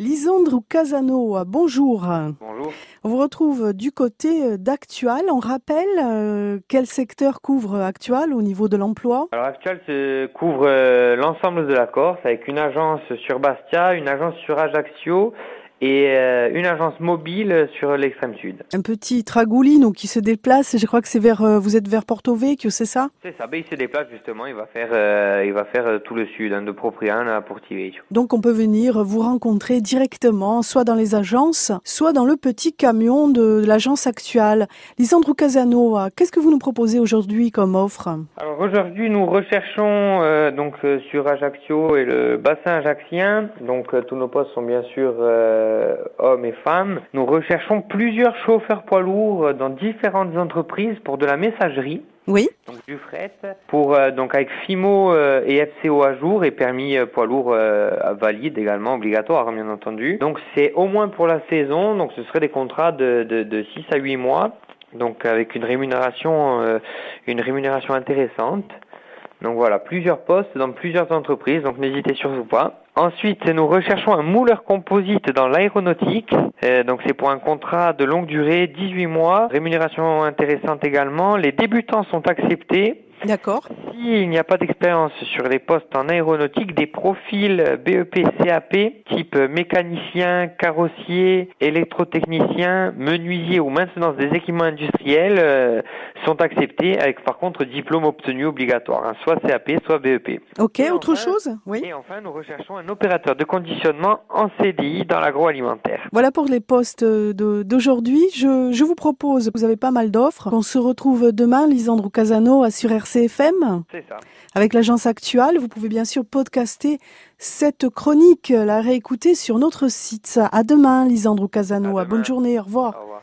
Lisandro Casano, bonjour. Bonjour. On vous retrouve du côté d'Actual. On rappelle euh, quel secteur couvre Actual au niveau de l'emploi? Alors Actual couvre euh, l'ensemble de la Corse avec une agence sur Bastia, une agence sur Ajaccio et euh, une agence mobile sur l'extrême sud. Un petit tragoulino qui se déplace, je crois que c'est vers, euh, vous êtes vers Porto Vecchio, c'est ça? C'est ça, ben, il se déplace justement, il va faire, euh, il va faire tout le sud, hein, de Propriano à Portivecchio. Donc on peut venir vous rencontrer directement, soit dans les agences, soit dans le petit camion de, l'agence actuelle. Lisandro Casano, qu'est-ce que vous nous proposez aujourd'hui comme offre? Alors aujourd'hui nous recherchons donc sur Ajaccio et le bassin ajaccien, donc tous nos postes sont bien sûr euh, hommes et femmes. Nous recherchons plusieurs chauffeurs poids lourds dans différentes entreprises pour de la messagerie. Oui. Donc du fret pour euh, donc avec FIMO euh, et FCO à jour et permis poids lourd valide également obligatoire bien entendu. Donc c'est au moins pour la saison. Donc ce serait des contrats de, de, de 6 à 8 mois. Donc avec une rémunération une rémunération intéressante. Donc voilà, plusieurs postes dans plusieurs entreprises, donc n'hésitez surtout pas. Ensuite, nous recherchons un mouleur composite dans l'aéronautique. Euh, donc c'est pour un contrat de longue durée, 18 mois, rémunération intéressante également. Les débutants sont acceptés. D'accord. S'il n'y a pas d'expérience sur les postes en aéronautique, des profils BEP, CAP, type mécanicien, carrossier, électrotechnicien, menuisier ou maintenance des équipements industriels euh, sont acceptés avec par contre diplôme obtenu obligatoire, hein, soit CAP, soit BEP. Ok, autre chose? Oui. Et enfin, nous recherchons un opérateur de conditionnement en CDI dans l'agroalimentaire. Voilà pour les postes d'aujourd'hui. Je, je, vous propose, vous avez pas mal d'offres. On se retrouve demain, Lisandro Casano, à sur CFM. C'est ça. Avec l'agence actuelle, vous pouvez bien sûr podcaster cette chronique, la réécouter sur notre site. À demain, Lisandro Casano. Bonne journée. Au revoir.